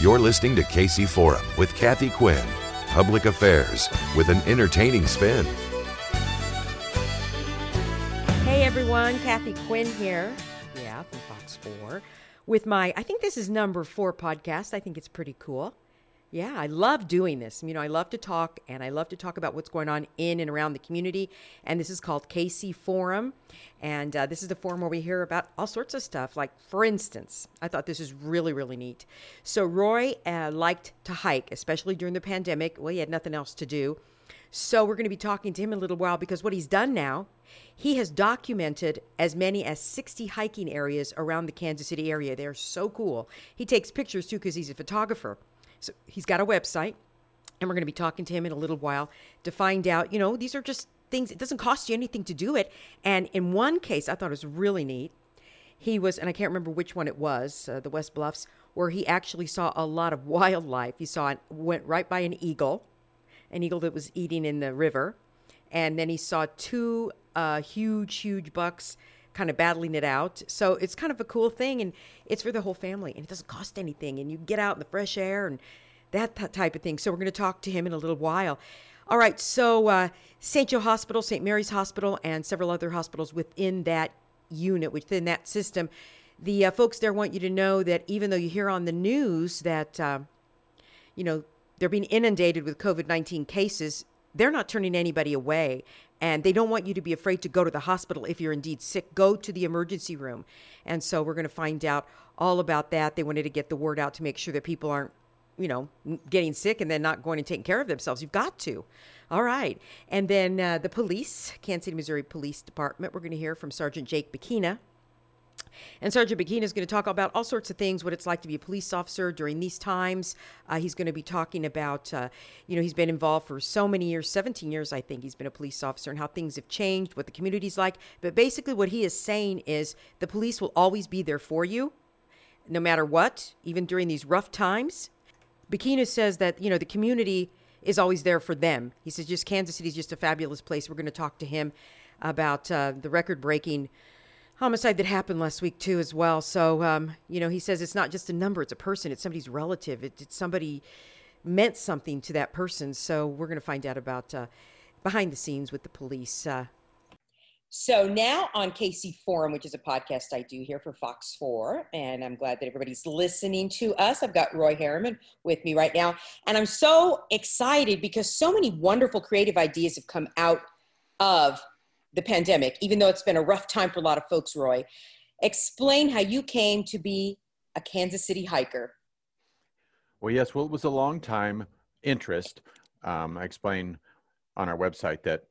You're listening to KC Forum with Kathy Quinn, public affairs with an entertaining spin. Hey everyone, Kathy Quinn here. Yeah, from Fox 4 with my, I think this is number four podcast. I think it's pretty cool. Yeah, I love doing this. You know, I love to talk and I love to talk about what's going on in and around the community. And this is called KC Forum. And uh, this is the forum where we hear about all sorts of stuff. Like, for instance, I thought this is really, really neat. So, Roy uh, liked to hike, especially during the pandemic. Well, he had nothing else to do. So, we're going to be talking to him in a little while because what he's done now, he has documented as many as 60 hiking areas around the Kansas City area. They're so cool. He takes pictures too because he's a photographer. So he's got a website, and we're going to be talking to him in a little while to find out, you know, these are just things, it doesn't cost you anything to do it. And in one case, I thought it was really neat. He was, and I can't remember which one it was, uh, the West Bluffs, where he actually saw a lot of wildlife. He saw it, went right by an eagle, an eagle that was eating in the river. And then he saw two uh, huge, huge bucks kind of battling it out. So it's kind of a cool thing, and it's for the whole family, and it doesn't cost anything, and you get out in the fresh air and that type of thing. So we're going to talk to him in a little while. All right, so uh, St. Joe Hospital, St. Mary's Hospital, and several other hospitals within that unit, within that system. The uh, folks there want you to know that even though you hear on the news that, uh, you know, they're being inundated with COVID 19 cases, they're not turning anybody away and they don't want you to be afraid to go to the hospital if you're indeed sick. Go to the emergency room. And so we're going to find out all about that. They wanted to get the word out to make sure that people aren't, you know, getting sick and then not going and taking care of themselves. You've got to. All right. And then uh, the police, Kansas City, Missouri Police Department, we're going to hear from Sergeant Jake Becchina. And Sergeant Becchina is going to talk about all sorts of things, what it's like to be a police officer during these times. Uh, he's going to be talking about, uh, you know, he's been involved for so many years, 17 years, I think, he's been a police officer and how things have changed, what the community's like. But basically, what he is saying is the police will always be there for you, no matter what, even during these rough times. Becchina says that, you know, the community is always there for them. He says, just Kansas City is just a fabulous place. We're going to talk to him about uh, the record breaking homicide that happened last week too as well. So um, you know he says it's not just a number it's a person it's somebody's relative. It, it's somebody meant something to that person. So we're going to find out about uh, behind the scenes with the police uh. so now on kc forum which is a podcast i do here for fox 4 and i'm glad that everybody's listening to us. I've got roy Harryman with me right now and i'm so excited because so many wonderful creative ideas have come out of the pandemic, even though it's been a rough time for a lot of folks, Roy. Explain how you came to be a Kansas City hiker. Well, yes, well, it was a long time interest. Um, I explain on our website that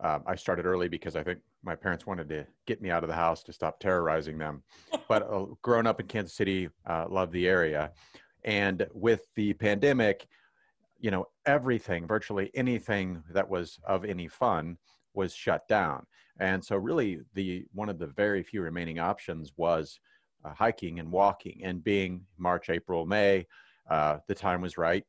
uh, I started early because I think my parents wanted to get me out of the house to stop terrorizing them. but uh, growing up in Kansas City, uh, loved the area. And with the pandemic, you know, everything, virtually anything that was of any fun was shut down. And so really the one of the very few remaining options was uh, hiking and walking and being March, April, May, uh, the time was right.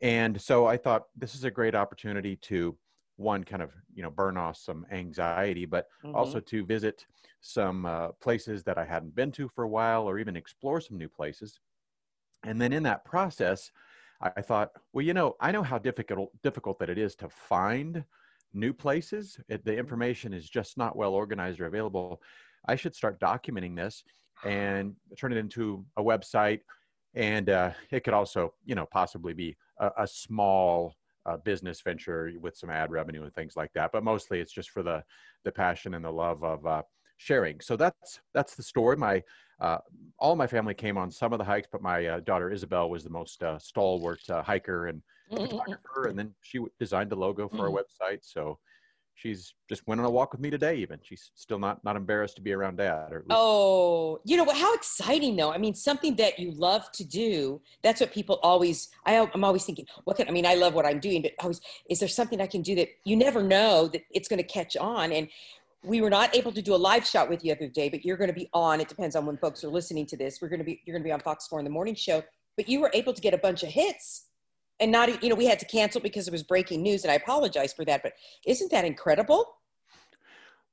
And so I thought this is a great opportunity to one kind of you know burn off some anxiety but mm-hmm. also to visit some uh, places that i hadn't been to for a while or even explore some new places and then in that process i thought well you know i know how difficult difficult that it is to find new places. It, the information is just not well organized or available. I should start documenting this and turn it into a website. And uh, it could also, you know, possibly be a, a small uh, business venture with some ad revenue and things like that. But mostly, it's just for the the passion and the love of uh, sharing. So that's that's the story. My uh, all my family came on some of the hikes, but my uh, daughter Isabel was the most uh, stalwart uh, hiker and photographer, and then she designed the logo for our mm. website. So she's just went on a walk with me today. Even she's still not not embarrassed to be around dad. Or oh, you know what? How exciting though! I mean, something that you love to do. That's what people always. I, I'm always thinking, what can I mean? I love what I'm doing, but always, is there something I can do that you never know that it's going to catch on? And we were not able to do a live shot with you the other day, but you're going to be on. It depends on when folks are listening to this. We're going to be you're going to be on Fox Four in the morning show, but you were able to get a bunch of hits, and not you know we had to cancel because it was breaking news, and I apologize for that. But isn't that incredible?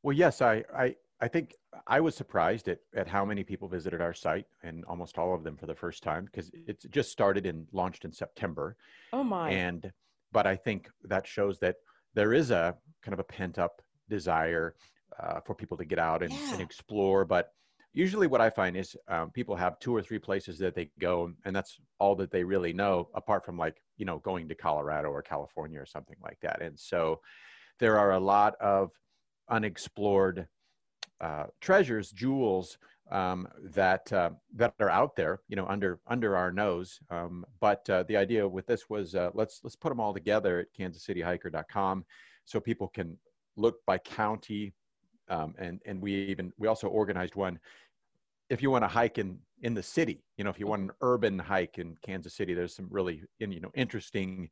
Well, yes, I I I think I was surprised at, at how many people visited our site and almost all of them for the first time because it's just started and launched in September. Oh my. And, but I think that shows that there is a kind of a pent up desire uh, for people to get out and, Yeah. and explore. But usually what I find is um, people have two or three places that they go and that's all that they really know apart from like, you know, going to Colorado or California or something like that. And so there are a lot of unexplored uh, treasures, jewels um, that uh, that are out there, you know, under under our nose. Um, but uh, the idea with this was uh, let's let's put them all together at KansasCityHiker.com, so people can look by county, um, and and we even we also organized one. If you want to hike in in the city, you know, if you want an urban hike in Kansas City, there's some really in, you know interesting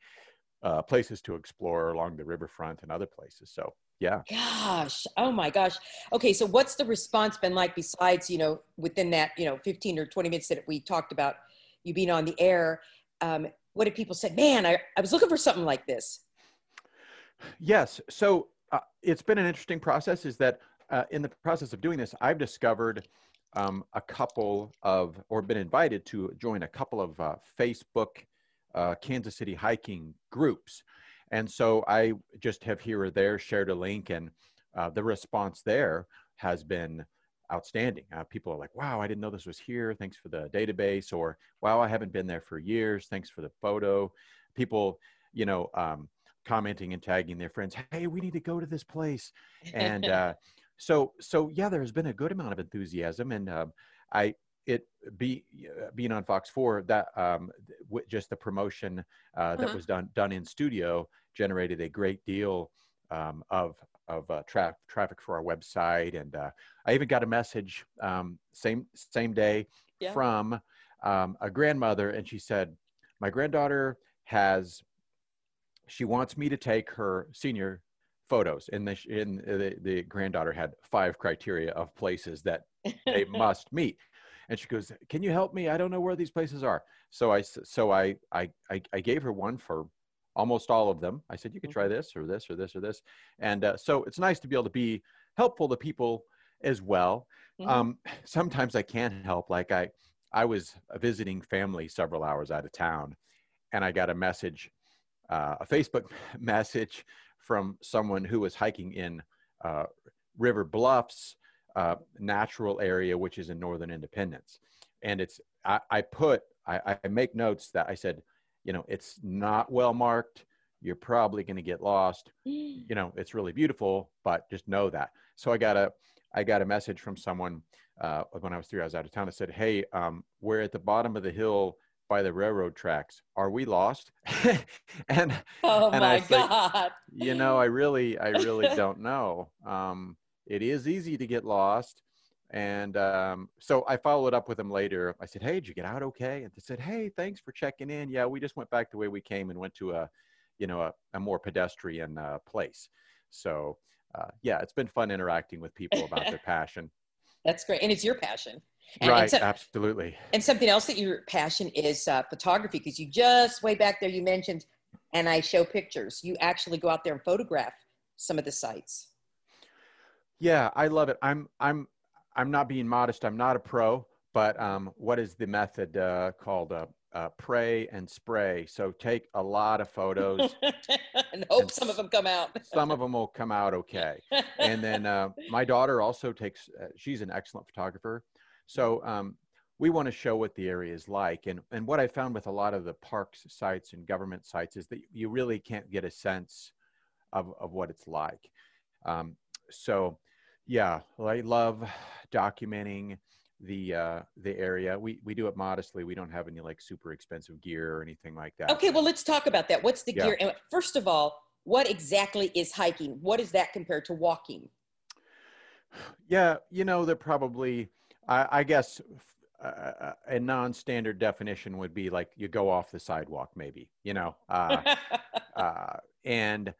uh, places to explore along the riverfront and other places. So yeah. Gosh, oh my gosh. Okay, so what's the response been like besides, you know, within that, you know, 15 or 20 minutes that we talked about you being on the air? Um, what did people say? Man, I, I was looking for something like this. Yes. So uh, it's been an interesting process. Is that uh, in the process of doing this, I've discovered um, a couple of, or been invited to join a couple of uh, Facebook uh, Kansas City hiking groups. And so I just have here or there shared a link, and uh, the response there has been outstanding. Uh, people are like, wow, I didn't know this was here. Thanks for the database. Or, wow, I haven't been there for years. Thanks for the photo. People, you know, um, commenting and tagging their friends, hey, we need to go to this place. And uh, so, so yeah, there's been a good amount of enthusiasm. And um, I, it be uh, being on Fox Four that um, w- just the promotion uh, that Uh-huh. was done done in studio generated a great deal um, of of uh, tra- traffic for our website, and uh, I even got a message um, same same day Yeah. from um, a grandmother, and she said, "My granddaughter has she wants me to take her senior." photos. And the, in the, the granddaughter had five criteria of places that they must meet. And she goes can you help me? I don't know where these places are. So i so i i i, gave her one for almost all of them. I said you can try this or this or this or this. And uh, so it's nice to be able to be helpful to people as well. Mhm. um, sometimes i can't help like i i was visiting family several hours out of town and i got a message uh, a facebook message from someone who was hiking in uh, river bluffs uh, natural area, which is in Northern Independence. And it's, I, I put, I, I make notes that I said, you know, it's not well marked. You're probably going to get lost. You know, it's really beautiful, but just know that. So I got a, I got a message from someone uh, when I was three hours out of town that said, Hey, um, we're at the bottom of the hill by the railroad tracks. Are we lost? and oh and my like, God. you know, I really, I really don't know. Um, it is easy to get lost. And um, so I followed up with them later. I said, Hey, did you get out okay? And they said, Hey, thanks for checking in. Yeah, we just went back the way we came and went to a, you know, a, a more pedestrian uh, place. So uh, yeah, it's been fun interacting with people about their passion. That's great. And it's your passion. And, right, and, so- absolutely. and something else that your passion is uh, photography, because you just way back there, you mentioned, and I show pictures. You actually go out there and photograph some of the sites. Yeah, I love it. I'm I'm I'm not being modest. I'm not a pro, but um, what is the method uh, called? Uh, uh, pray and spray. So take a lot of photos. and hope And some of them come out. Some of them will come out okay. And then uh, my daughter also takes. Uh, she's an excellent photographer. So um, we want to show what the area is like. And and what I found with a lot of the parks sites and government sites is that you really can't get a sense of of what it's like. Um, so yeah, well, I love documenting the uh, the area. We we do it modestly. We don't have any like super expensive gear or anything like that. okay, well, let's talk about that. What's the Yeah. gear? And first of all, what exactly is hiking? What is that compared to walking? Yeah, you know, they're probably, I, I guess, uh, a non-standard definition would be like you go off the sidewalk, maybe. You know, uh, uh, and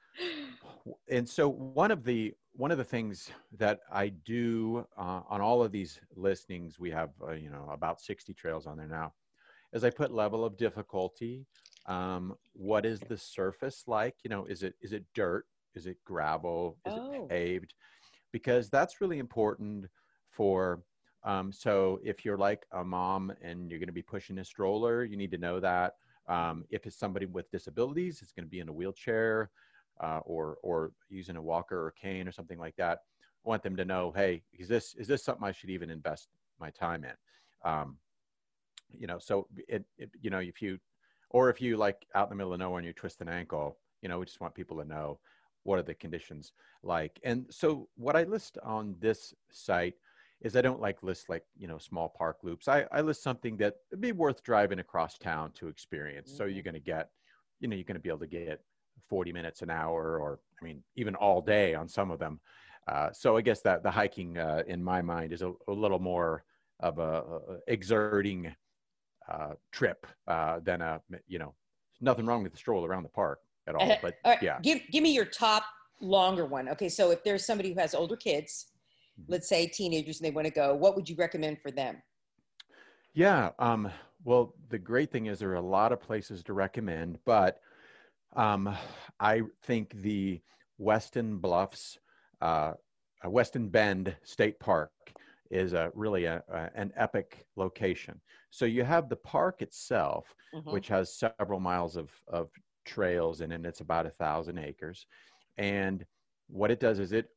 and so one of the one of the things that I do uh, on all of these listings, we have uh, you know about sixty trails on there now, is I put level of difficulty. Um, what is the surface like? You know, is it is it dirt? Is it gravel? Is Oh. it paved? because that's really important for um, so if you're like a mom and you're going to be pushing a stroller, you need to know that. Um, if it's somebody with disabilities, it's going to be in a wheelchair uh, or or using a walker or cane or something like that. I want them to know, hey, is this is this something I should even invest my time in? Um, you know, so it, it you know if you or if you like out in the middle of nowhere and you twist an ankle, you know, we just want people to know what are the conditions like. And so what I list on this site is I don't like list like, you know, small park loops. I, I list something that would be worth driving across town to experience. Mm-hmm. So you're mm-hmm. going to get, you know, you're going to be able to get 40 minutes an hour or, I mean, even all day on some of them. Uh, so I guess that the hiking uh, in my mind is a, a little more of a, a exerting uh, trip uh, than a, you know, nothing wrong with the stroll around the park at all, but all right, yeah. Give, give me your top longer one. Okay. So if there's somebody who has older kids. Let's say teenagers and they want to go, what would you recommend for them? Yeah. Um, well, the great thing is there are a lot of places to recommend, but um, I think the Weston Bluffs, uh, Weston Bend State Park is a really a, a, an epic location. So you have the park itself, mm-hmm. which has several miles of, of trails in it. And it's about a thousand acres. And what it does is it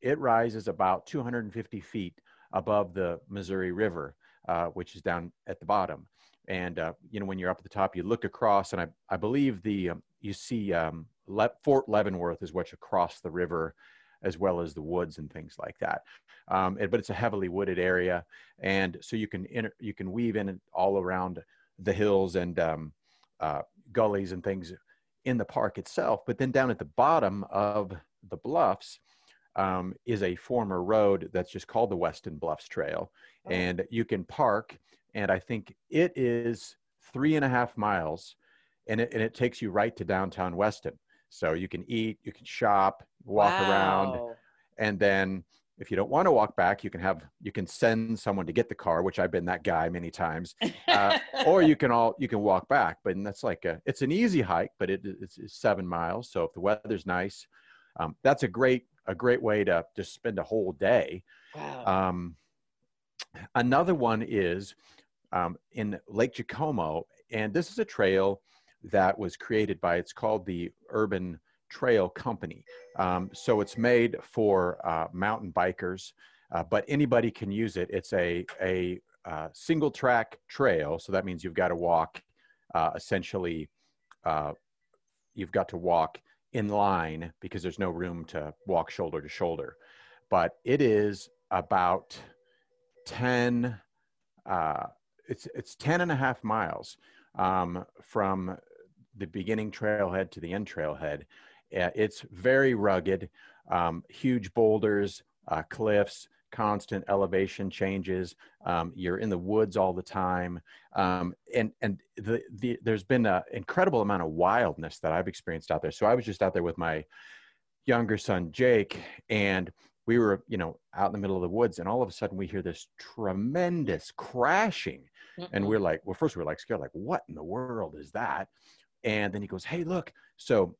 it rises about 250 feet above the Missouri River, uh, which is down at the bottom. And uh, you know, when you're up at the top, you look across, and I, I believe the um, you see um, Le- Fort Leavenworth is what's across the river, as well as the woods and things like that. Um, but it's a heavily wooded area, and so you can inter- you can weave in all around the hills and um, uh, gullies and things in the park itself. But then down at the bottom of the bluffs, um, is a former road that's just called the Weston Bluffs Trail. Oh. And you can park, and I think it is three and a half miles, and it, and it takes you right to downtown Weston. So you can eat, you can shop, walk wow. around, and then if you don't want to walk back, you can have you can send someone to get the car, which I've been that guy many times, uh, or you can all you can walk back. But that's like a it's an easy hike, but it, it's, it's seven miles. So if the weather's nice, um, that's a great a great way to just spend a whole day. Wow. Um, another one is um, in Lake Jacomo, and this is a trail that was created by, it's called the Urban Trail Company. Um, so it's made for uh, mountain bikers, uh, but anybody can use it. It's a, a uh, single track trail, so that means you've got to walk uh, essentially, uh, you've got to walk in line because there's no room to walk shoulder to shoulder. But it is about 10, uh, it's, it's 10 and a half miles um, from the beginning trailhead to the end trailhead. Uh, it's very rugged, um, huge boulders, uh, cliffs, constant elevation changes. Um, you're in the woods all the time, um, and and the, the there's been an incredible amount of wildness that I've experienced out there. So I was just out there with my younger son Jake, and we were you know out in the middle of the woods, and all of a sudden we hear this tremendous crashing, mm-hmm. and we're like, well, first we we're like scared, like what in the world is that? And then he goes, hey, look. So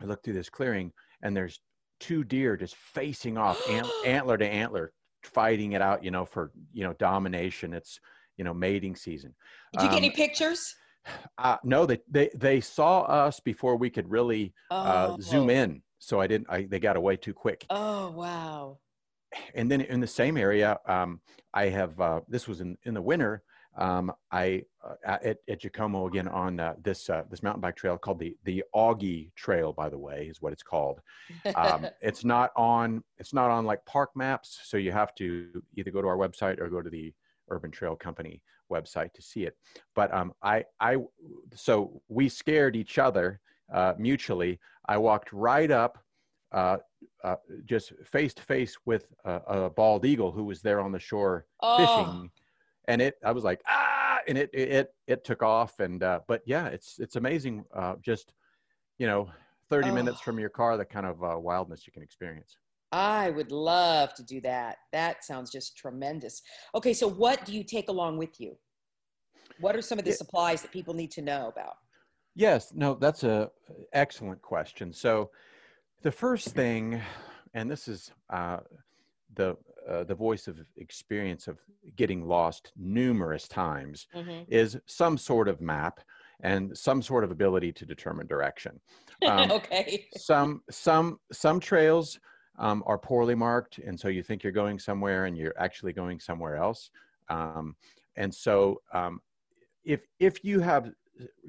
I look through this clearing, and there's two deer just facing off ant- antler to antler fighting it out, you know, for, you know, domination. It's, you know, mating season. Did you um, get any pictures? Uh, no, they, they, they saw us before we could really uh, oh. zoom in. So I didn't, I, they got away too quick. Oh, wow. And then in the same area, um, I have, uh, this was in, in the winter, um, I uh, at, at Jacomo again on uh, this uh, this mountain bike trail called the the Augie Trail, by the way, is what it's called. Um, it's not on it's not on like park maps, so you have to either go to our website or go to the Urban Trail Company website to see it. But um, I I so we scared each other uh, mutually. I walked right up. Uh, uh, just face to face with a, a, bald eagle who was there on the shore oh. fishing and it i was like ah and it it it took off and uh, but yeah it's it's amazing uh, just you know 30 oh. minutes from your car the kind of uh, wildness you can experience. I would love to do that. That sounds just tremendous. Okay so what do you take along with you? What are some of the it, supplies that people need to know about? Yes no that's a excellent question. So the first thing and this is uh, the uh, the voice of experience of getting lost numerous times Mhm. is some sort of map and some sort of ability to determine direction. Um, okay. some some some trails um, are poorly marked, and so you think you're going somewhere, and you're actually going somewhere else. Um, and so, um, if if you have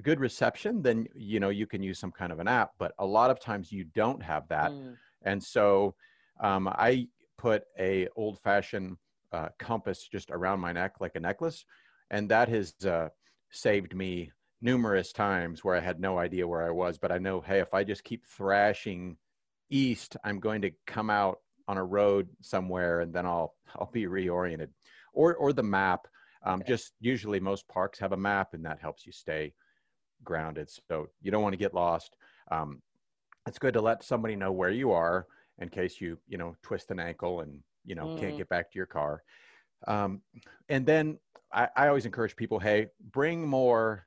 good reception, then you know you can use some kind of an app. But a lot of times you don't have that, Mm. and so um, I put a old-fashioned uh, compass just around my neck like a necklace, and that has uh, saved me numerous times where I had no idea where I was. But I know, hey, if I just keep thrashing east, I'm going to come out on a road somewhere, and then I'll I'll be reoriented. Or or the map. Um, Okay. Just usually most parks have a map, and that helps you stay grounded. So you don't want to get lost. Um, it's good to let somebody know where you are in case you you know twist an ankle and you know can't Mhm. get back to your car. Um, and then I, I always encourage people, hey, bring more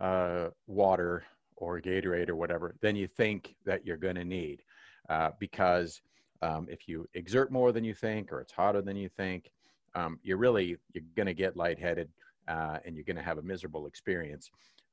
uh, water or Gatorade or whatever than you think that you're going to need, uh, because um, if you exert more than you think or it's hotter than you think, um, you're really you're going to get lightheaded uh, and you're going to have a miserable experience.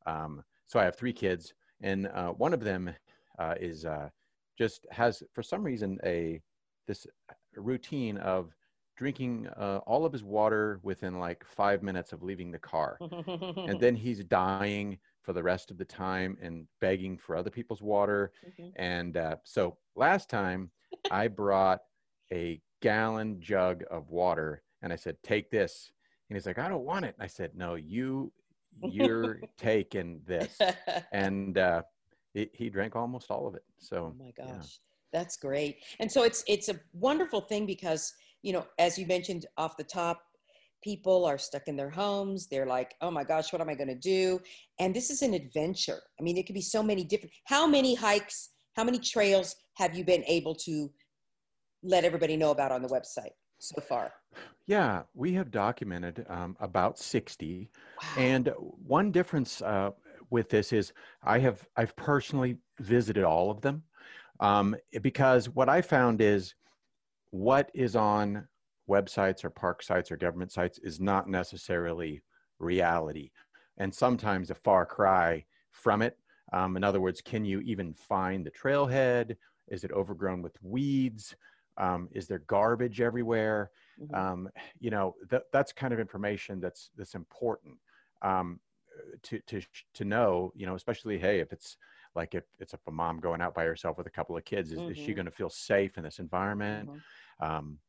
Um, so I have three kids, and uh, one of them uh, is uh, just has for some reason a this routine of drinking uh, all of his water within like five minutes of leaving the car. And then he's dying for the rest of the time and begging for other people's water. Mhm. and uh, so last time i brought a gallon jug of water and i said take this. And he's like i don't want it. And i said no you you're taking this. And uh, he, he drank almost all of it so Oh my yeah. gosh. That's great. And so it's it's a wonderful thing because, you know, as you mentioned off the top, people are stuck in their homes. They're like, "Oh my gosh, what am I going to do?" And this is an adventure. I mean, it could be so many different How many hikes, how many trails have you been able to let everybody know about on the website so far? yeah we have documented um, about 60 Wow. And one difference uh, with this is I have I've personally visited all of them um, because what I found is what is on websites or park sites or government sites is not necessarily reality, and sometimes a far cry from it. Um, in other words, can you even find the trailhead? Is it overgrown with weeds? Um, is there garbage everywhere? Mhm. um, you know that that's kind of information that's that's important um, to to to know you know especially hey if it's like if it's if a mom going out by herself with a couple of kids is, is she Mhm. going to feel safe in this environment Mhm. um,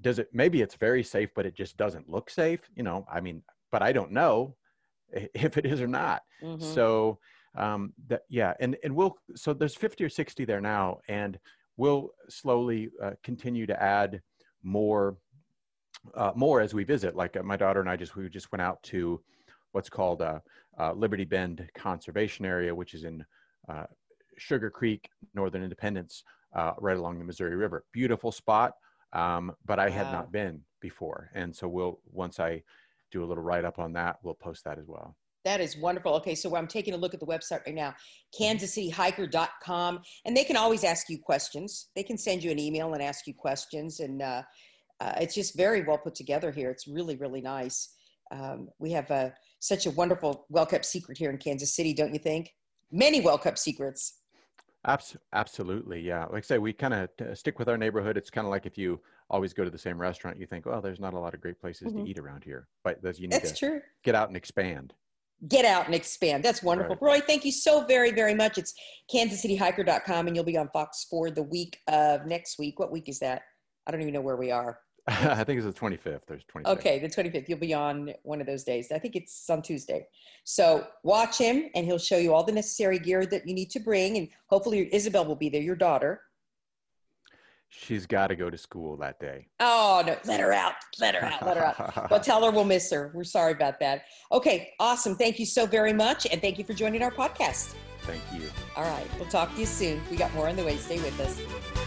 does it maybe it's very safe but it just doesn't look safe you know i mean but i don't know if it is or not Mhm. so um, that yeah and and we'll so there's 50 or 60 there now and we'll slowly uh, continue to add more uh, more as we visit like uh, my daughter and i just we just went out to what's called uh, uh, liberty bend conservation area which is in uh, sugar creek northern independence uh, right along the missouri river beautiful spot um, but i had not been before and so we'll once i do a little write up on that we'll post that as well That is wonderful. Okay, so I'm taking a look at the website right now, kansascityhiker.com, and they can always ask you questions. They can send you an email and ask you questions, and uh, uh, it's just very well put together here. It's really, really nice. Um, we have uh, such a wonderful, well kept secret here in Kansas City, don't you think? Many well kept secrets. Abs- absolutely yeah like i say we kind of t- stick with our neighborhood it's kind of like if you always go to the same restaurant you think well there's not a lot of great places Mhm. to eat around here but there's you need That's to true. get out and expand Get out and expand. That's wonderful. Roy, thank you so very, very much. It's kansascityhiker.com, and you'll be on Fox for the week of next week. What week is that? I don't even know where we are. i think it's the 25th there's 26th Okay, the 25th. You'll be on one of those days. I think it's on Tuesday. So watch him, and he'll show you all the necessary gear that you need to bring. And hopefully, Isabel will be there, your daughter. she's got to go to school that day Oh, no, let her out. Let her out. Let her out. Well, tell her we'll miss her. We're sorry about that. Okay, awesome. Thank you so very much. And thank you for joining our podcast. thank you All right, we'll talk to you soon. We got more on the way. Stay with us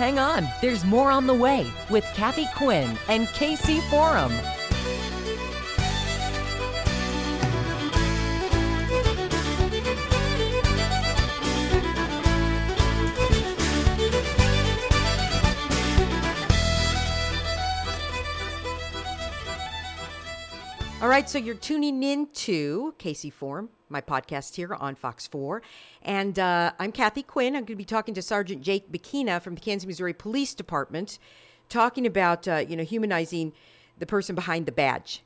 hang on. There's more on the way with Kathy Quinn and KC Forum. All right, so you're tuning in to KC Forum my podcast here on Fox 4. And uh, I'm Kathy Quinn. I'm going to be talking to Sergeant Jake Becchina from the Kansas, Missouri Police Department, talking about, uh, you know, humanizing the person behind the badge.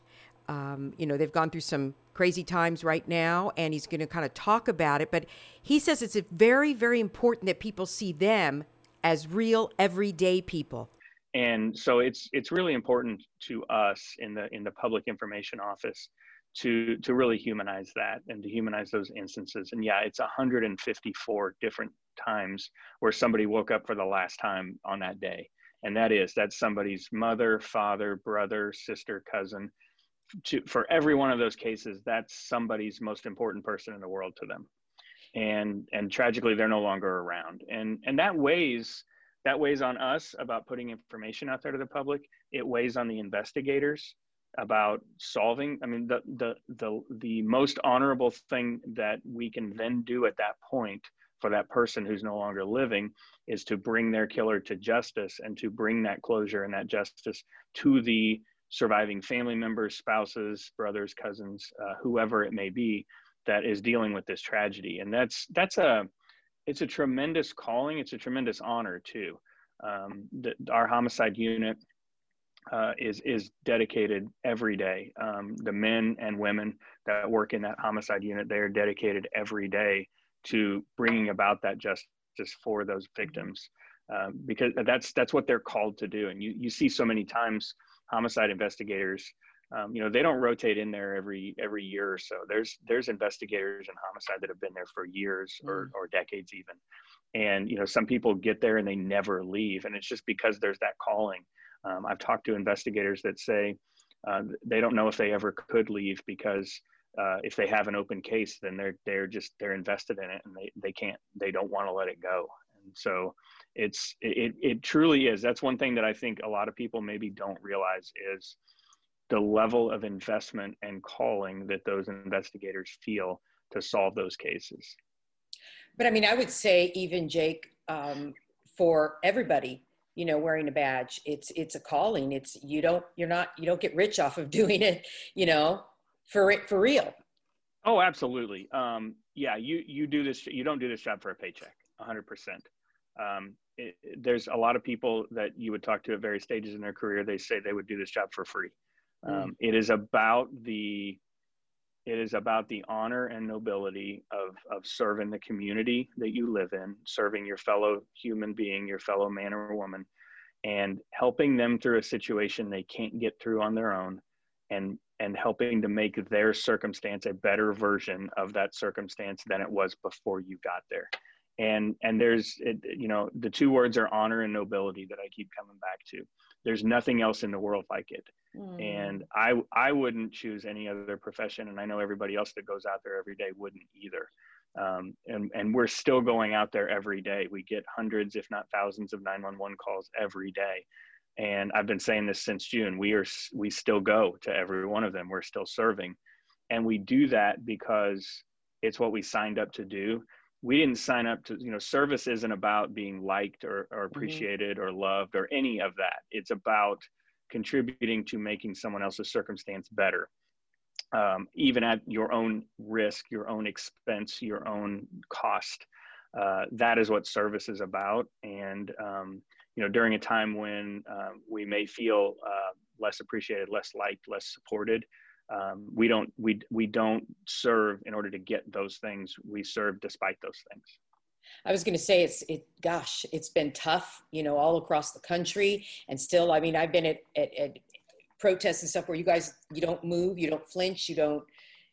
Um, you know, they've gone through some crazy times right now, and he's going to kind of talk about it. But he says it's very, very important that people see them as real, everyday people. And so it's it's really important to us in the in the public information office to to really humanize that and to humanize those instances. And yeah, it's 154 different times where somebody woke up for the last time on that day. And that is that's somebody's mother, father, brother, sister, cousin to, for every one of those cases, that's somebody's most important person in the world to them. And, and tragically, they're no longer around. And, and that weighs, that weighs on us about putting information out there to the public. It weighs on the investigators about solving. I mean, the, the, the, the most honorable thing that we can then do at that point for that person who's no longer living is to bring their killer to justice and to bring that closure and that justice to the surviving family members, spouses, brothers, cousins, uh, whoever it may be that is dealing with this tragedy. And that's that's a it's a tremendous calling. It's a tremendous honor too. Um, the, our homicide unit uh, is is dedicated every day. Um, the men and women that work in that homicide unit, they are dedicated every day to bringing about that justice for those victims, um, because that's that's what they're called to do. And you you see so many times homicide investigators um, you know they don't rotate in there every every year or so there's there's investigators in homicide that have been there for years or, mm. or decades even and you know some people get there and they never leave and it's just because there's that calling um, i've talked to investigators that say uh, they don't know if they ever could leave because uh, if they have an open case then they're they're just they're invested in it and they, they can't they don't want to let it go. And so it's it, it truly is. That's one thing that i think a lot of people maybe don't realize is the level of investment and calling that those investigators feel to solve those cases. But i mean i would say even jake um, for everybody you know wearing a badge it's it's a calling it's you don't you're not you don't get rich off of doing it you know for it for real oh absolutely um, yeah you you do this you don't do this job for a paycheck 100% um, it, there's a lot of people that you would talk to at various stages in their career. They say they would do this job for free. Mm. Um, it is about the it is about the honor and nobility of of serving the community that you live in, serving your fellow human being, your fellow man or woman, and helping them through a situation they can't get through on their own, and and helping to make their circumstance a better version of that circumstance than it was before you got there and and there's it, you know the two words are honor and nobility that i keep coming back to. There's nothing else in the world like it. Mm. and i i wouldn't choose any other profession and i know everybody else that goes out there every day wouldn't either. Um, and and we're still going out there every day. We get hundreds if not thousands of 911 calls every day. And i've been saying this since june. We are we still go to every one of them. We're still serving. And we do that because it's what we signed up to do we didn't sign up to you know service isn't about being liked or, or mm-hmm. appreciated mm-hmm. or loved or any of that it's about contributing to making someone else's circumstance better um, even at your own risk your own expense your own cost uh, that is what service is about and um, you know during a time when uh, we may feel uh, less appreciated less liked less supported um, we don't we we don't serve in order to get those things we serve despite those things i was going to say it's it gosh it's been tough you know all across the country and still i mean i've been at, at, at protests and stuff where you guys you don't move you don't flinch you don't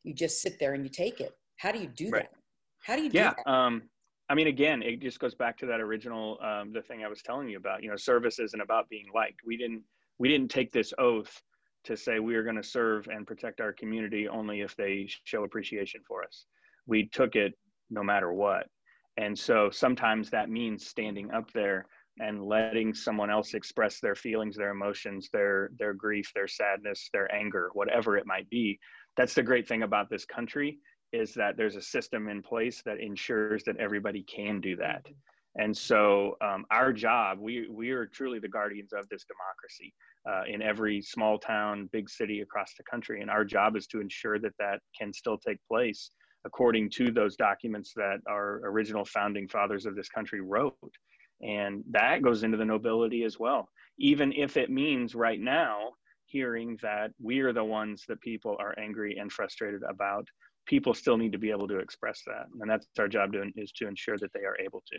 you just sit there and you take it how do you do right. that how do you do yeah that? um I mean, again, it just goes back to that original, um, the thing I was telling you about. You know, service isn't about being liked. We didn't, we didn't take this oath to say we are going to serve and protect our community only if they show appreciation for us. We took it no matter what. And so sometimes that means standing up there and letting someone else express their feelings, their emotions, their their grief, their sadness, their anger, whatever it might be. That's the great thing about this country is that there's a system in place that ensures that everybody can do that. And so um, our job, we, we are truly the guardians of this democracy uh, in every small town, big city across the country. And our job is to ensure that that can still take place according to those documents that our original founding fathers of this country wrote. And that goes into the nobility as well, even if it means right now hearing that we are the ones that people are angry and frustrated about. People still need to be able to express that. And that's our job to, is to ensure that they are able to.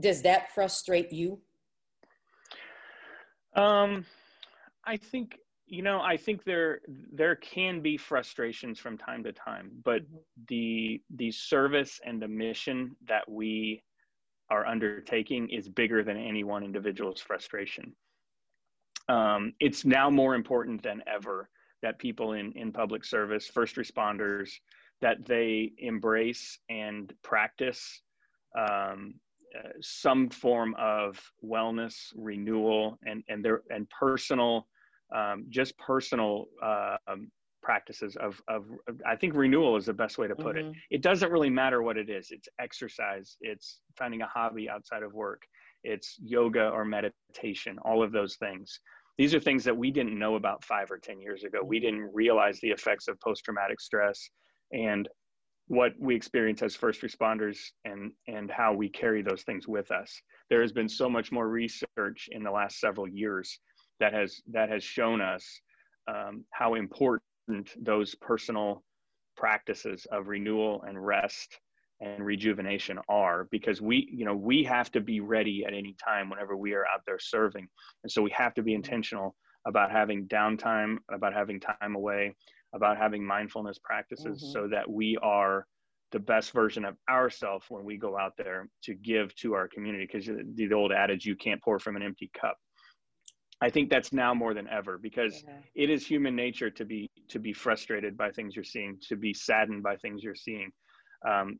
Does that frustrate you? Um, I think you know i think there there can be frustrations from time to time but mm-hmm. the the service and the mission that we are undertaking is bigger than any one individual's frustration um, it's now more important than ever that people in in public service first responders that they embrace and practice um, uh, some form of wellness renewal and and their and personal um, just personal uh, um, practices of, of, I think renewal is the best way to put mm-hmm. it. It doesn't really matter what it is. It's exercise. It's finding a hobby outside of work. It's yoga or meditation, all of those things. These are things that we didn't know about five or 10 years ago. We didn't realize the effects of post-traumatic stress and what we experience as first responders and, and how we carry those things with us. There has been so much more research in the last several years that has that has shown us um, how important those personal practices of renewal and rest and rejuvenation are. Because we you know we have to be ready at any time whenever we are out there serving. And so we have to be intentional about having downtime about having time away about having mindfulness practices mm-hmm. so that we are the best version of ourselves when we go out there to give to our community. Because the, the old adage you can't pour from an empty cup I think that's now more than ever because yeah. it is human nature to be to be frustrated by things you're seeing, to be saddened by things you're seeing. Um,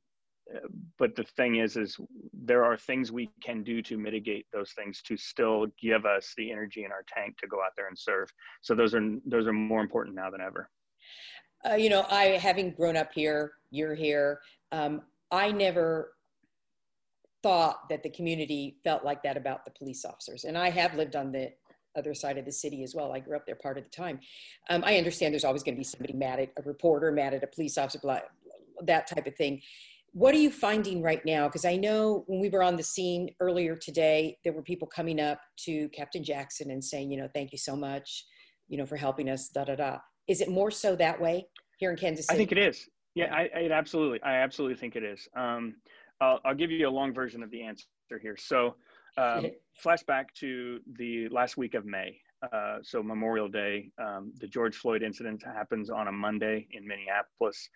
but the thing is, is there are things we can do to mitigate those things to still give us the energy in our tank to go out there and serve. So those are those are more important now than ever. Uh, you know, I having grown up here, you're here. Um, I never thought that the community felt like that about the police officers, and I have lived on the other side of the city as well. I grew up there part of the time. Um, I understand there's always going to be somebody mad at a reporter, mad at a police officer, blah, that type of thing. What are you finding right now? Because I know when we were on the scene earlier today, there were people coming up to Captain Jackson and saying, you know, thank you so much, you know, for helping us, da da da. Is it more so that way here in Kansas City? I think it is. Yeah, I, I absolutely, I absolutely think it is. Um, I'll, I'll give you a long version of the answer here. So, um, flashback to the last week of May. Uh, so Memorial Day, um, the George Floyd incident happens on a Monday in Minneapolis,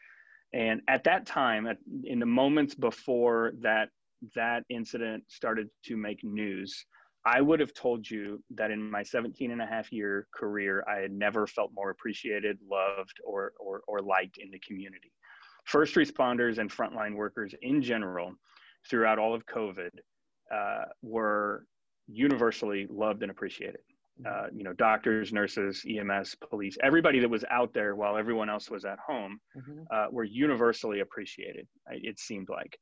and at that time, at, in the moments before that that incident started to make news, I would have told you that in my 17 and a half year career, I had never felt more appreciated, loved, or, or, or liked in the community. First responders and frontline workers in general, throughout all of COVID, uh, were universally loved and appreciated. Mm-hmm. Uh, you know, doctors, nurses, EMS, police, everybody that was out there while everyone else was at home mm-hmm. uh, were universally appreciated. It seemed like.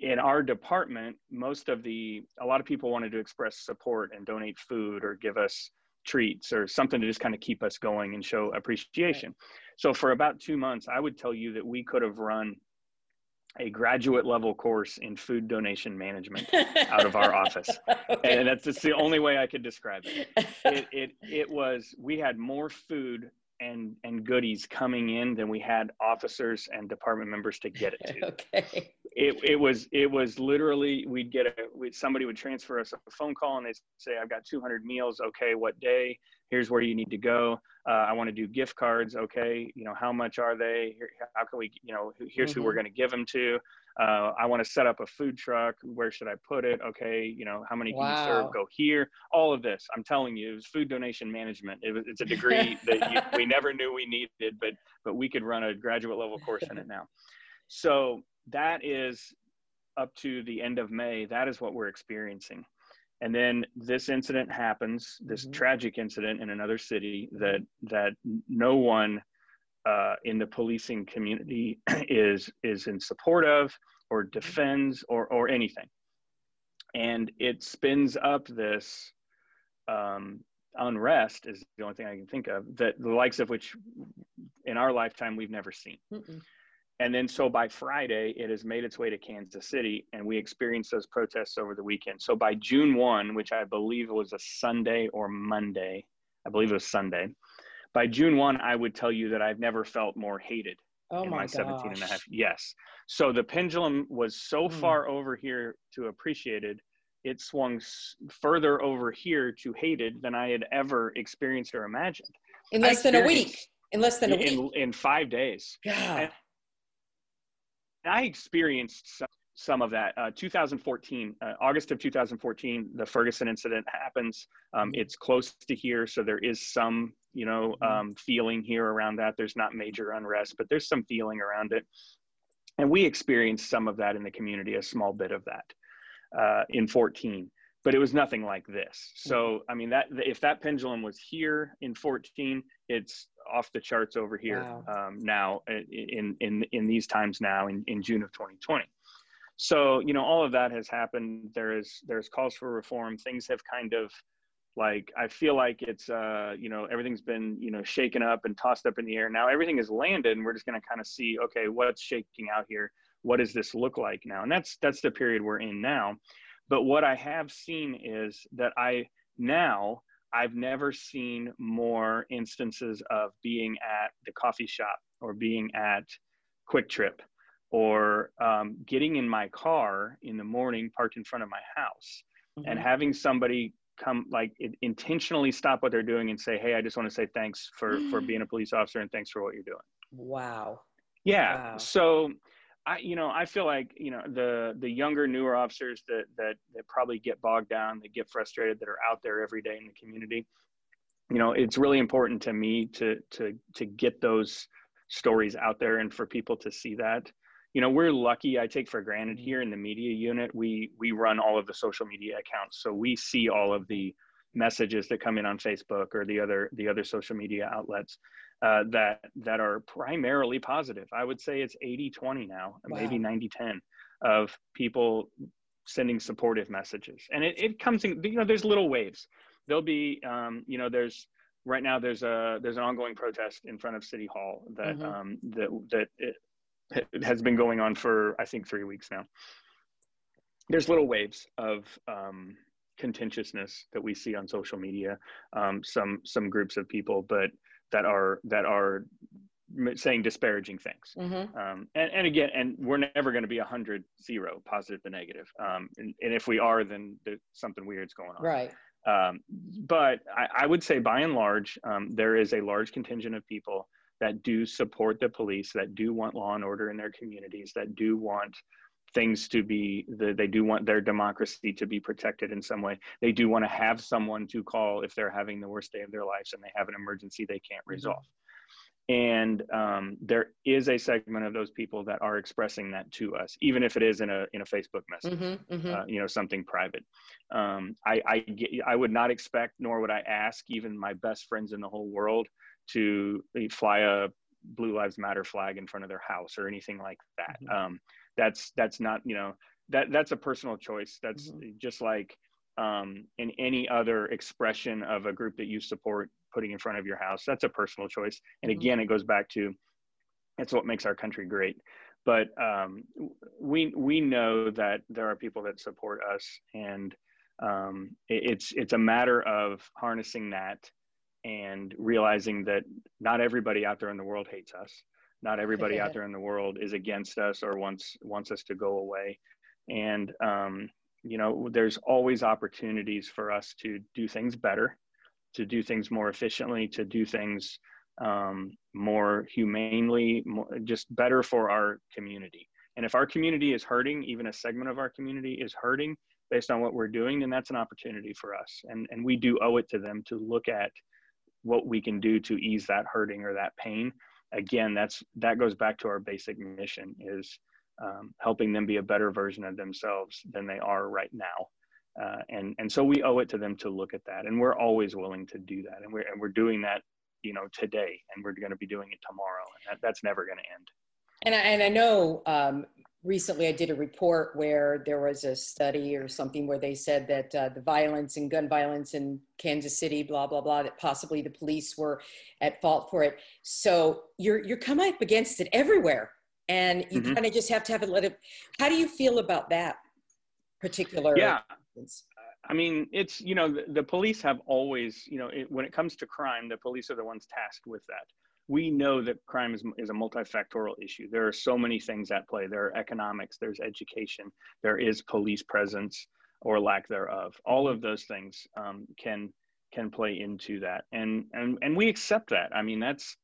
In our department, most of the, a lot of people wanted to express support and donate food or give us treats or something to just kind of keep us going and show appreciation. Right. So for about two months, I would tell you that we could have run a graduate level course in food donation management out of our office. Okay. and that's just the only way i could describe it. it it it was we had more food and and goodies coming in than we had officers and department members to get it to. Okay. It, it was it was literally we'd get a we'd, somebody would transfer us a phone call and they'd say i've got 200 meals. Okay what day here's where you need to go uh, i want to do gift cards okay you know how much are they Here, how can we you know here's mm-hmm. who we're mm-hmm. going to give them to uh, i want to set up a food truck where should i put it okay you know how many can wow. you serve go here all of this i'm telling you it was food donation management it was, it's a degree that you, we never knew we needed but but we could run a graduate level course in it now so that is up to the end of May. That is what we're experiencing. And then this incident happens, this mm-hmm. tragic incident in another city that that no one uh, in the policing community is is in support of or defends or or anything. and it spins up this um, unrest is the only thing I can think of that the likes of which in our lifetime we've never seen. Mm-mm. And then so by Friday, it has made its way to Kansas City, and we experienced those protests over the weekend. So by June 1, which I believe was a Sunday or Monday, I believe it was Sunday. By June 1, I would tell you that I've never felt more hated oh in my, my 17 and a half. Yes. So the pendulum was so mm. far over here to appreciated, it swung further over here to hated than I had ever experienced or imagined. In less than a week. In less than a week. In, in five days. Yeah. I experienced some, some of that. Uh, 2014, uh, August of 2014, the Ferguson incident happens. Um, mm-hmm. It's close to here, so there is some, you know, mm-hmm. um, feeling here around that. There's not major unrest, but there's some feeling around it. And we experienced some of that in the community, a small bit of that uh, in 14 but it was nothing like this. So, mm-hmm. I mean, that if that pendulum was here in 14, it's off the charts over here wow. um, now in, in, in these times now in, in June of 2020. So, you know, all of that has happened. There is, there's calls for reform. Things have kind of like, I feel like it's, uh, you know, everything's been, you know, shaken up and tossed up in the air. Now everything is landed and we're just going to kind of see, okay, what's shaking out here? What does this look like now? And that's, that's the period we're in now. But what I have seen is that I now I've never seen more instances of being at the coffee shop or being at QuikTrip or um, getting in my car in the morning parked in front of my house mm-hmm. and having somebody come like intentionally stop what they're doing and say hey i just want to say thanks for for being a police officer and thanks for what you're doing wow yeah wow. so I, you know, I feel like you know the the younger, newer officers that that that probably get bogged down, that get frustrated, that are out there every day in the community. You know, it's really important to me to to to get those stories out there and for people to see that. You know, we're lucky. I take for granted here in the media unit, we we run all of the social media accounts, so we see all of the messages that come in on Facebook or the other the other social media outlets uh, that that are primarily positive. I would say it's 80-20 now, wow. maybe 90-10 of people sending supportive messages. And it, it comes in, you know, there's little waves. There'll be, um, you know, there's right now there's a there's an ongoing protest in front of City Hall that mm-hmm. um, that that it has been going on for I think three weeks now. There's little waves of um, contentiousness that we see on social media. Um, some some groups of people, but that are that are saying disparaging things. Mm-hmm. Um, and, and again, and we're never going to be a hundred zero positive to negative. Um, and, and, if we are, then something weird's going on. Right. Um, but I, I, would say by and large, um, there is a large contingent of people that do support the police, that do want law and order in their communities, that do want things to be the, they do want their democracy to be protected in some way they do want to have someone to call if they're having the worst day of their lives and they have an emergency they can't mm-hmm. resolve and um, there is a segment of those people that are expressing that to us even if it is in a in a facebook message mm-hmm, mm-hmm. Uh, you know something private um, I, I, get, I would not expect nor would i ask even my best friends in the whole world to fly a blue lives matter flag in front of their house or anything like that mm-hmm. um, that's that's not you know that that's a personal choice that's mm-hmm. just like um, in any other expression of a group that you support putting in front of your house that's a personal choice and mm-hmm. again it goes back to it's what makes our country great but um, we we know that there are people that support us and um, it, it's it's a matter of harnessing that and realizing that not everybody out there in the world hates us not everybody out there in the world is against us or wants wants us to go away. And um, you know there's always opportunities for us to do things better to do things more efficiently to do things um, more humanely more, just better for our community. And if our community is hurting even a segment of our community is hurting based on what we're doing then that's an opportunity for us. And and we do owe it to them to look at what we can do to ease that hurting or that pain again, that's that goes back to our basic mission is um, helping them be a better version of themselves than they are right now. Uh, and and so we owe it to them to look at that, and we're always willing to do that, and we're and we're doing that, you know, today, and we're going to be doing it tomorrow, and that, that's never going to end. And I, and I know um, recently I did a report where there was a study or something where they said that uh, the violence and gun violence in Kansas City, blah blah blah, that possibly the police were at fault for it. So you're you're coming up against it everywhere, and you mm-hmm. kind of just have to have a little. How do you feel about that particular? Yeah. Instance? I mean, it's you know the, the police have always you know it, when it comes to crime, the police are the ones tasked with that we know that crime is, is a multifactorial issue. There are so many things at play. There are economics, there's education, there is police presence or lack thereof. All of those things um, can can play into that, and and and we accept that. I mean, that's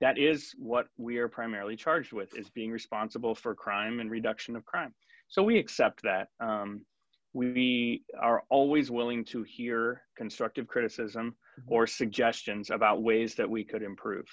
that is what we are primarily charged with is being responsible for crime and reduction of crime. So we accept that. Um, we are always willing to hear constructive criticism mm-hmm. or suggestions about ways that we could improve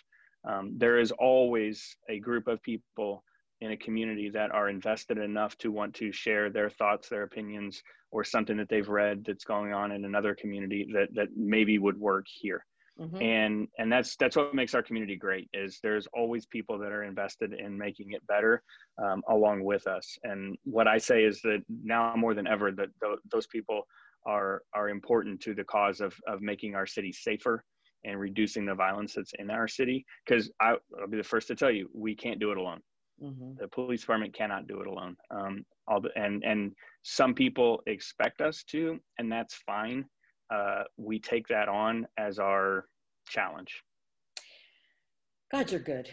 um, there is always a group of people in a community that are invested enough to want to share their thoughts their opinions or something that they've read that's going on in another community that that maybe would work here mm-hmm. and and that's that's what makes our community great is there's always people that are invested in making it better um, along with us and what i say is that now more than ever that th- those people are are important to the cause of of making our city safer and reducing the violence that's in our city. Because I'll be the first to tell you, we can't do it alone. Mm-hmm. The police department cannot do it alone. Um, all the, and and some people expect us to, and that's fine. Uh, we take that on as our challenge. God, you're good.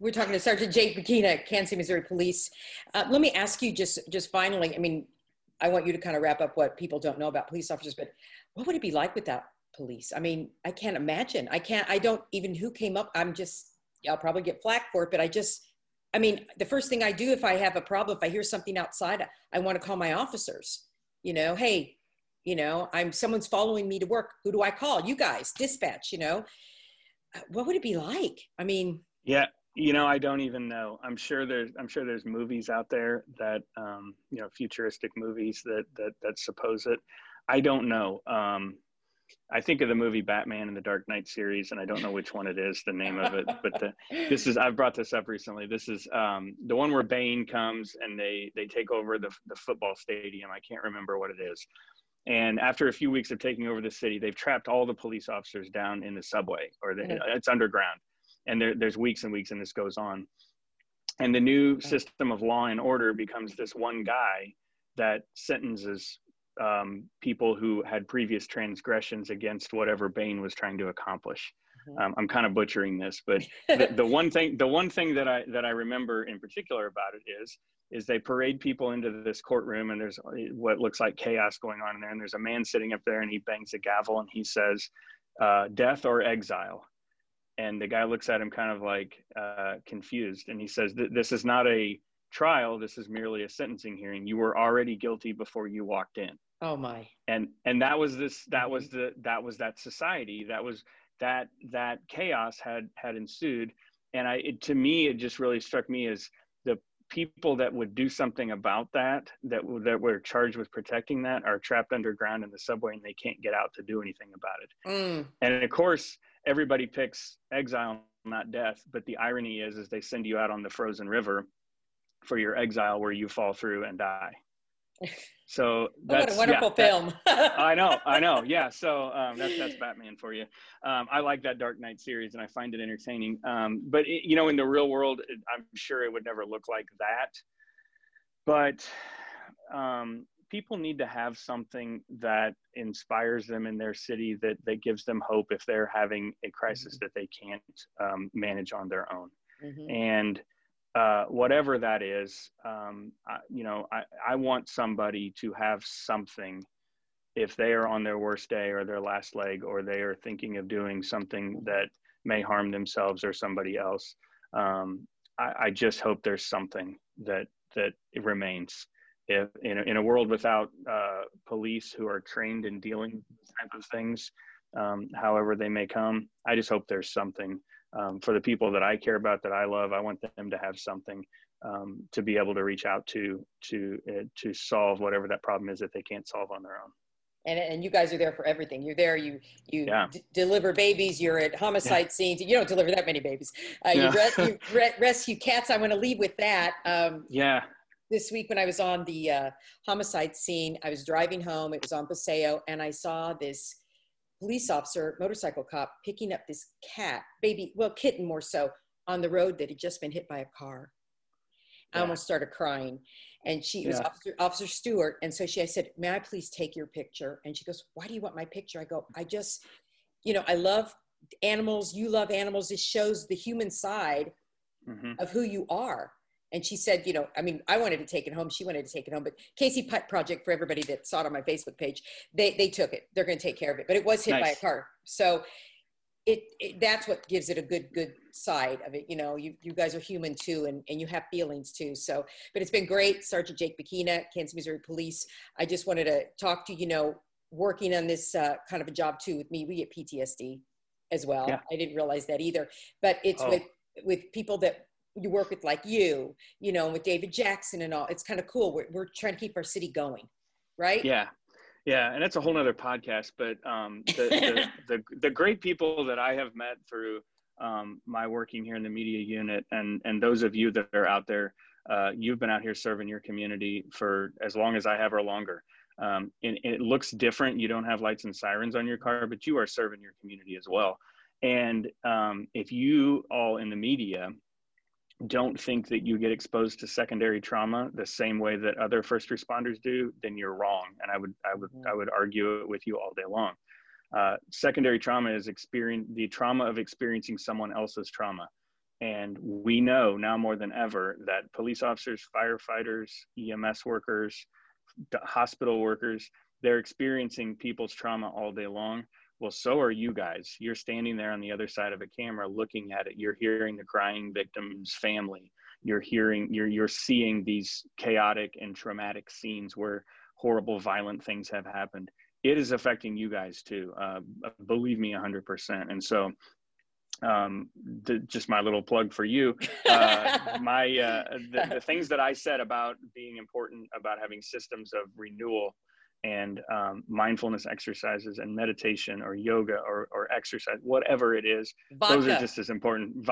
We're talking to Sergeant Jake Becchina, Kansas Missouri Police. Uh, let me ask you just just finally. I mean, I want you to kind of wrap up what people don't know about police officers, but what would it be like without police. I mean, I can't imagine. I can't, I don't even who came up. I'm just, I'll probably get flack for it, but I just, I mean, the first thing I do if I have a problem, if I hear something outside, I want to call my officers. You know, hey, you know, I'm someone's following me to work. Who do I call? You guys, dispatch. You know, uh, what would it be like? I mean, yeah, you know, I don't even know. I'm sure there's I'm sure there's movies out there that um, you know, futuristic movies that that that suppose it. I don't know. Um, I think of the movie Batman and the Dark Knight series, and I don't know which one it is, the name of it, but the, this is I've brought this up recently. This is um, the one where Bane comes and they they take over the the football stadium. I can't remember what it is. And after a few weeks of taking over the city, they've trapped all the police officers down in the subway, or the, mm-hmm. it's underground. And there, there's weeks and weeks, and this goes on. And the new system of law and order becomes this one guy that sentences um, people who had previous transgressions against whatever Bane was trying to accomplish. Mm-hmm. Um, I'm kind of butchering this, but the, the, one thing the one thing that I that I remember in particular about it is is they parade people into this courtroom and there's what looks like chaos going on in there. And there's a man sitting up there and he bangs a gavel and he says uh, death or exile? And the guy looks at him kind of like uh, confused and he says this is not a trial. This is merely a sentencing hearing. You were already guilty before you walked in Oh my. And and that was this that was the that was that society that was that that chaos had had ensued and I it, to me it just really struck me as the people that would do something about that that that were charged with protecting that are trapped underground in the subway and they can't get out to do anything about it. Mm. And of course everybody picks exile not death but the irony is is they send you out on the frozen river for your exile where you fall through and die. So that's oh, what a wonderful yeah, film. that, I know, I know. Yeah. So um, that's that's Batman for you. Um, I like that Dark Knight series, and I find it entertaining. Um, but it, you know, in the real world, it, I'm sure it would never look like that. But um, people need to have something that inspires them in their city, that that gives them hope if they're having a crisis mm-hmm. that they can't um, manage on their own. Mm-hmm. And uh, whatever that is, um, I, you know, I, I want somebody to have something if they are on their worst day or their last leg, or they are thinking of doing something that may harm themselves or somebody else. Um, I, I, just hope there's something that that remains. If in a, in a world without uh, police who are trained in dealing with these type of things, um, however they may come, I just hope there's something um, for the people that I care about, that I love, I want them to have something um, to be able to reach out to to uh, to solve whatever that problem is that they can't solve on their own. And, and you guys are there for everything. You're there. You you yeah. d- deliver babies. You're at homicide yeah. scenes. You don't deliver that many babies. Uh, you, re- you re- rescue cats. I want to leave with that. Um, yeah. this week when I was on the uh, homicide scene. I was driving home. It was on Paseo, and I saw this police officer, motorcycle cop, picking up this cat, baby, well, kitten more so, on the road that had just been hit by a car. I almost started crying. And she yeah. was Officer, Officer Stewart. And so she, I said, May I please take your picture? And she goes, Why do you want my picture? I go, I just, you know, I love animals. You love animals. It shows the human side mm-hmm. of who you are. And she said, you know, I mean, I wanted to take it home. She wanted to take it home, but KC Pet Project, for everybody that saw it on my Facebook page, they, they took it. They're going to take care of it, but it was hit nice. by a car. So it, it, that's what gives it a good, good side of it. You know, you, you guys are human too, and, and you have feelings too. So, but it's been great. Sergeant Jake Becchina, Kansas, Missouri Police. I just wanted to talk to, you know, working on this uh, kind of a job too with me. We get PTSD as well. Yeah. I didn't realize that either, but it's oh. with, with people that you work with like you, you know, with David Jackson and all. It's kind of cool. We're, we're trying to keep our city going, right? Yeah. Yeah, and that's a whole nother podcast. But um, the, the, the, the great people that I have met through um, my working here in the media unit, and and those of you that are out there, uh, you've been out here serving your community for as long as I have or longer. Um, and, and, it looks different. You don't have lights and sirens on your car, but you are serving your community as well. And um, if you all in the media don't think that you get exposed to secondary trauma the same way that other first responders do, then you're wrong. And I would I would I would argue it with you all day long. Uh, secondary trauma is experience the trauma of experiencing someone else's trauma. And we know now more than ever that police officers, firefighters, EMS workers, hospital workers, they're experiencing people's trauma all day long well so are you guys. You're standing there on the other side of a camera looking at it. You're hearing the crying victim's family. You're hearing you're you're seeing these chaotic and traumatic scenes where horrible violent things have happened. It is affecting you guys too. Uh, believe me 100% and so um, the, just my little plug for you. Uh, my uh, the, the, things that I said about being important about having systems of renewal and um, mindfulness exercises and meditation or yoga or, or exercise, whatever it is, Vodka. those are just as important.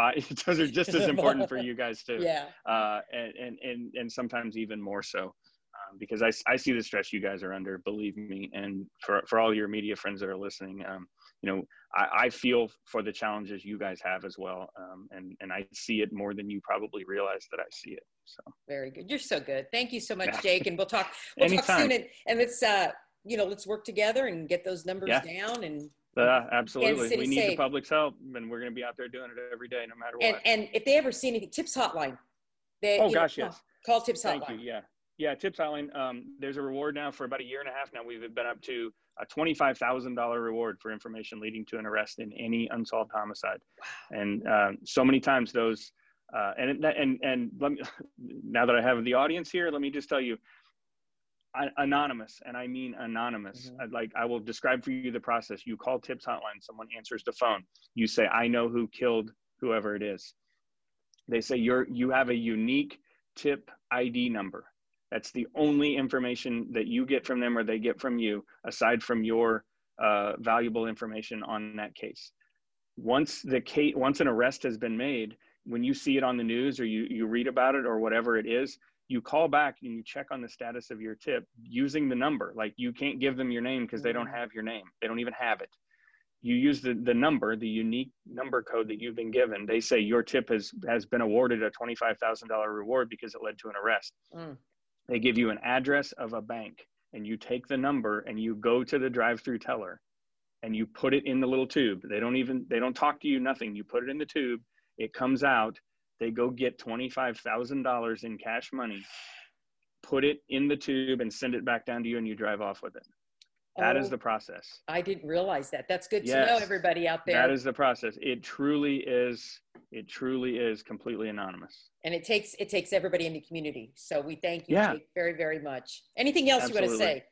those are just as important for you guys too. Yeah. Uh, and, and, and, and sometimes even more so. Um, because I, I see the stress you guys are under, believe me. And for, for all your media friends that are listening, um, you know, I, I, feel for the challenges you guys have as well. Um, and, and I see it more than you probably realize that I see it. So very good. You're so good. Thank you so much, yeah. Jake. And we'll talk, we'll talk soon. And, and let's, uh, you know, let's work together and get those numbers yeah. down and uh, absolutely. We need safe. the public's help, and we're going to be out there doing it every day, no matter what. And, and if they ever see anything, Tips Hotline. They, oh gosh, know, yes. Call Tips Thank Hotline. Thank you. Yeah, yeah. Tips Hotline. Um, there's a reward now for about a year and a half now. We've been up to a twenty-five thousand dollar reward for information leading to an arrest in any unsolved homicide, wow. and um, so many times those. Uh, and and and let me, now that I have the audience here, let me just tell you, anonymous and i mean anonymous. Mm-hmm. like i will describe for you the process. You call tips hotline someone answers the phone. You say i know who killed whoever it is. They say you're you have a unique tip id number. That's the only information that you get from them or they get from you aside from your uh, valuable information on that case. Once the case once an arrest has been made when you see it on the news or you you read about it or whatever it is you call back and you check on the status of your tip using the number. Like you can't give them your name because they don't mm. have your name. They don't even have it. You use the, the number, the unique number code that you've been given. They say your tip has, has been awarded a $25,000 reward because it led to an arrest. Mm. They give you an address of a bank and you take the number and you go to the drive through teller and you put it in the little tube. They don't even, they don't talk to you, nothing. You put it in the tube, it comes out they go get $25,000 in cash money, put it in the tube and send it back down to you and you drive off with it. That oh, is the process. I didn't realize that. That's good yes, to know everybody out there. That is the process. It truly is it truly is completely anonymous. And it takes it takes everybody in the community. So we thank you yeah. very very much. Anything else Absolutely. you want to say?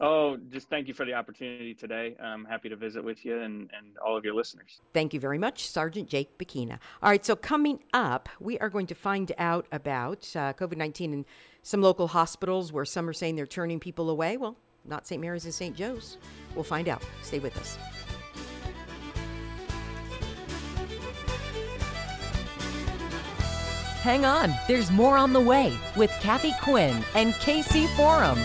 Oh, just thank you for the opportunity today. I'm happy to visit with you and, and all of your listeners. Thank you very much, Sergeant Jake Becchina. All right, so coming up, we are going to find out about uh, COVID 19 in some local hospitals where some are saying they're turning people away. Well, not St. Mary's and St. Joe's. We'll find out. Stay with us. Hang on, there's more on the way with Kathy Quinn and KC Forum.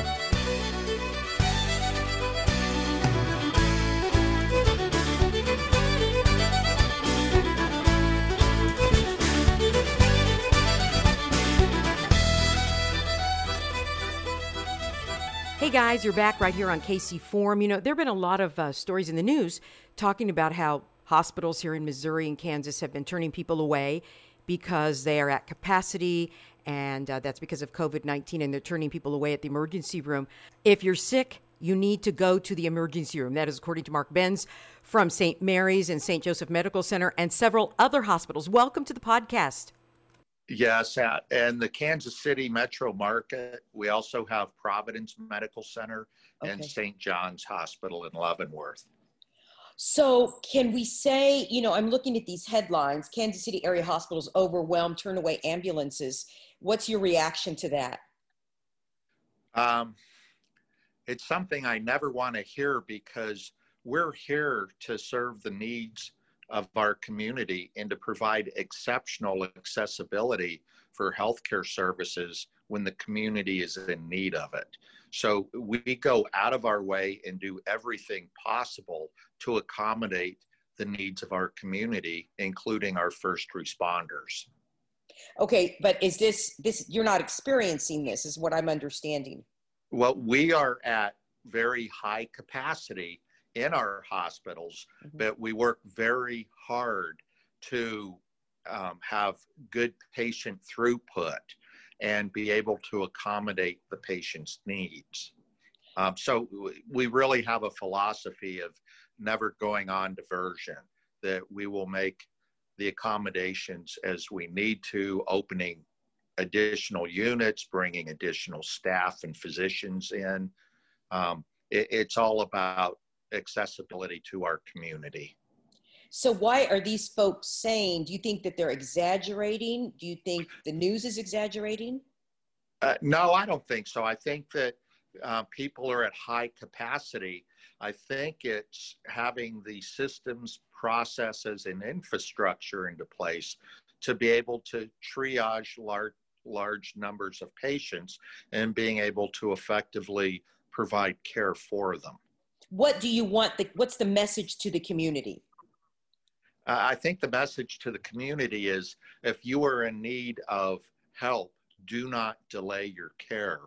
Hey guys, you're back right here on KC Forum. You know, there have been a lot of uh, stories in the news talking about how hospitals here in Missouri and Kansas have been turning people away because they are at capacity, and uh, that's because of COVID 19, and they're turning people away at the emergency room. If you're sick, you need to go to the emergency room. That is according to Mark Benz from St. Mary's and St. Joseph Medical Center and several other hospitals. Welcome to the podcast. Yes, and the Kansas City metro market. We also have Providence Medical Center and St. John's Hospital in Leavenworth. So, can we say, you know, I'm looking at these headlines Kansas City area hospitals overwhelmed, turn away ambulances. What's your reaction to that? Um, it's something I never want to hear because we're here to serve the needs of our community and to provide exceptional accessibility for healthcare services when the community is in need of it. So we go out of our way and do everything possible to accommodate the needs of our community, including our first responders. Okay, but is this this you're not experiencing this is what I'm understanding. Well, we are at very high capacity in our hospitals, Mhm. but we work very hard to um, have good patient throughput and be able to accommodate the patient's needs. Um, so we really have a philosophy of never going on diversion, that we will make the accommodations as we need to, opening additional units, bringing additional staff and physicians in. Um, it, it's all about accessibility to our community. So why are these folks saying? Do you think that they're exaggerating? Do you think the news is exaggerating? Uh, no, I don't think so. I think that uh, people are at high capacity. I think it's having the systems, processes, and infrastructure into place to be able to triage large, large numbers of patients and being able to effectively provide care for them. What do you want the what's the message to the community? Uh, I think the message to the community is if you are in need of help, do not delay your care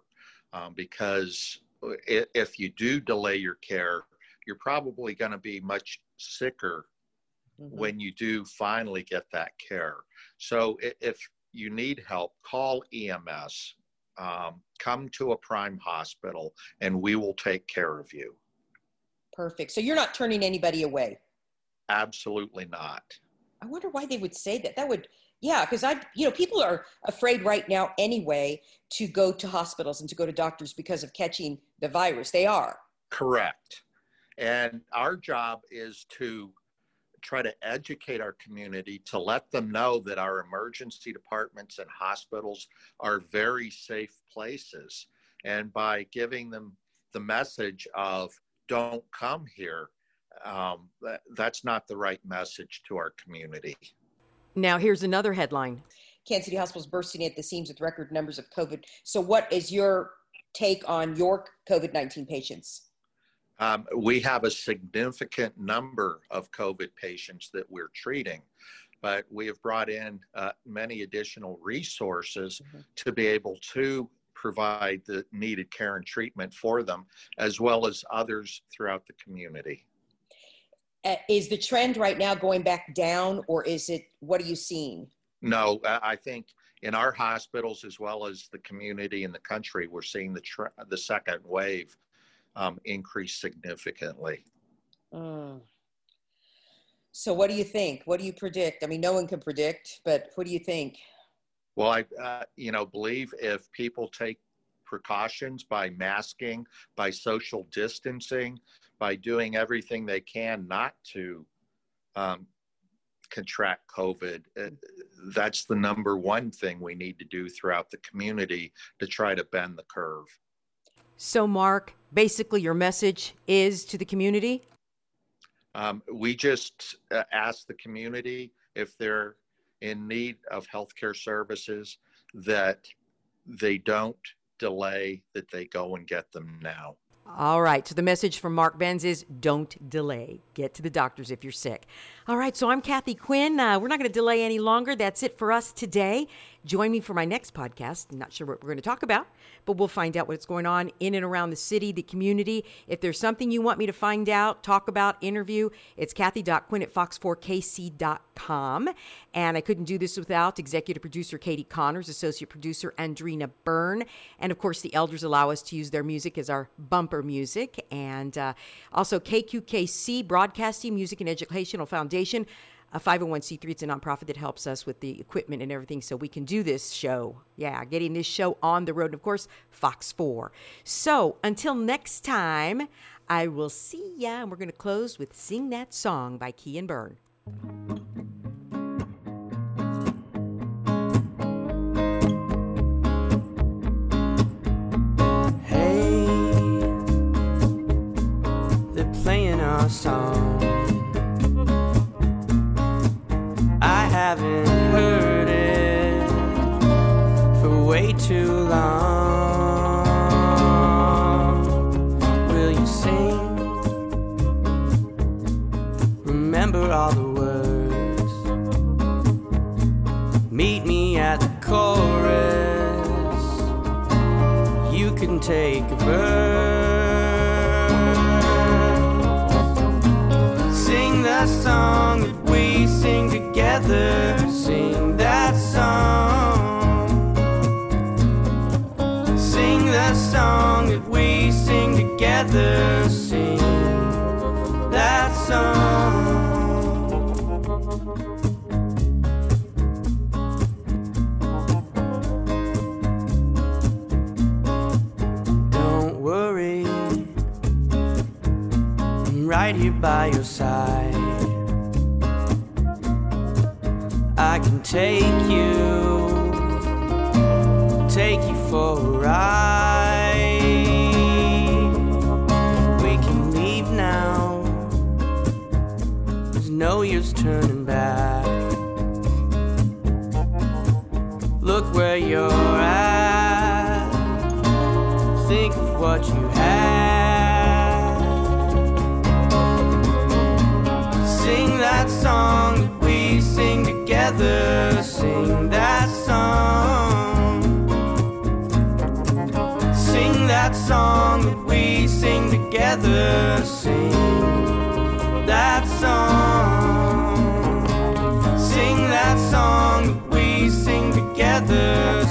um, because if you do delay your care, you're probably going to be much sicker when you do finally get that care. So if you need help, call EMS, um, come to a prime hospital, and we will take care of you. Perfect. So you're not turning anybody away. Absolutely not. I wonder why they would say that. That would, yeah, because I, you know, people are afraid right now anyway to go to hospitals and to go to doctors because of catching the virus. They are. Correct. And our job is to try to educate our community to let them know that our emergency departments and hospitals are very safe places. And by giving them the message of don't come here, um, that, that's not the right message to our community. Now, here's another headline Kansas City Hospital's bursting at the seams with record numbers of COVID. So, what is your take on your COVID 19 patients? Um, we have a significant number of COVID patients that we're treating, but we have brought in uh, many additional resources Mhm. to be able to provide the needed care and treatment for them, as well as others throughout the community. Uh, is the trend right now going back down, or is it, what are you seeing? No, I I think in our hospitals as well as the community and the country, we're seeing the tr the second wave um, increase significantly. Mm. So, what do you think? What do you predict? I mean, no one can predict, but what do you think? Well, I, uh, you know, believe if people take precautions by masking, by social distancing, by doing everything they can not to um, contract COVID, uh, that's the number one thing we need to do throughout the community to try to bend the curve. So, Mark, basically, your message is to the community? Um, we just uh, ask the community if they're in need of healthcare services that they don't delay, that they go and get them now. All right. So the message from Mark Benz is don't delay. Get to the doctors if you're sick. All right. So I'm Kathy Quinn. Uh, we're not going to delay any longer. That's it for us today. Join me for my next podcast. I'm not sure what we're going to talk about, but we'll find out what's going on in and around the city, the community. If there's something you want me to find out, talk about, interview, it's Kathy.Quinn at fox4kc.com. And I couldn't do this without executive producer Katie Connors, associate producer Andrina Byrne. And of course, the elders allow us to use their music as our bumper music. And uh, also KQKC, Broadcasting, Music and Educational Foundation a 501c3. It's a nonprofit that helps us with the equipment and everything so we can do this show. Yeah, getting this show on the road. And of course, Fox 4. So until next time, I will see ya. And we're going to close with Sing That Song by Key and Burn. Hey, they're playing our song. Take a verse. Sing that song that we sing together. Sing that song. Sing that song that we sing together. Sing that song. By your side. I can take you, take you for a ride. We can leave now, there's no use turning back. Look where you're at, think of what you had. Together. Sing that song. Sing that song that we sing together. Sing that song. Sing that song that we sing together.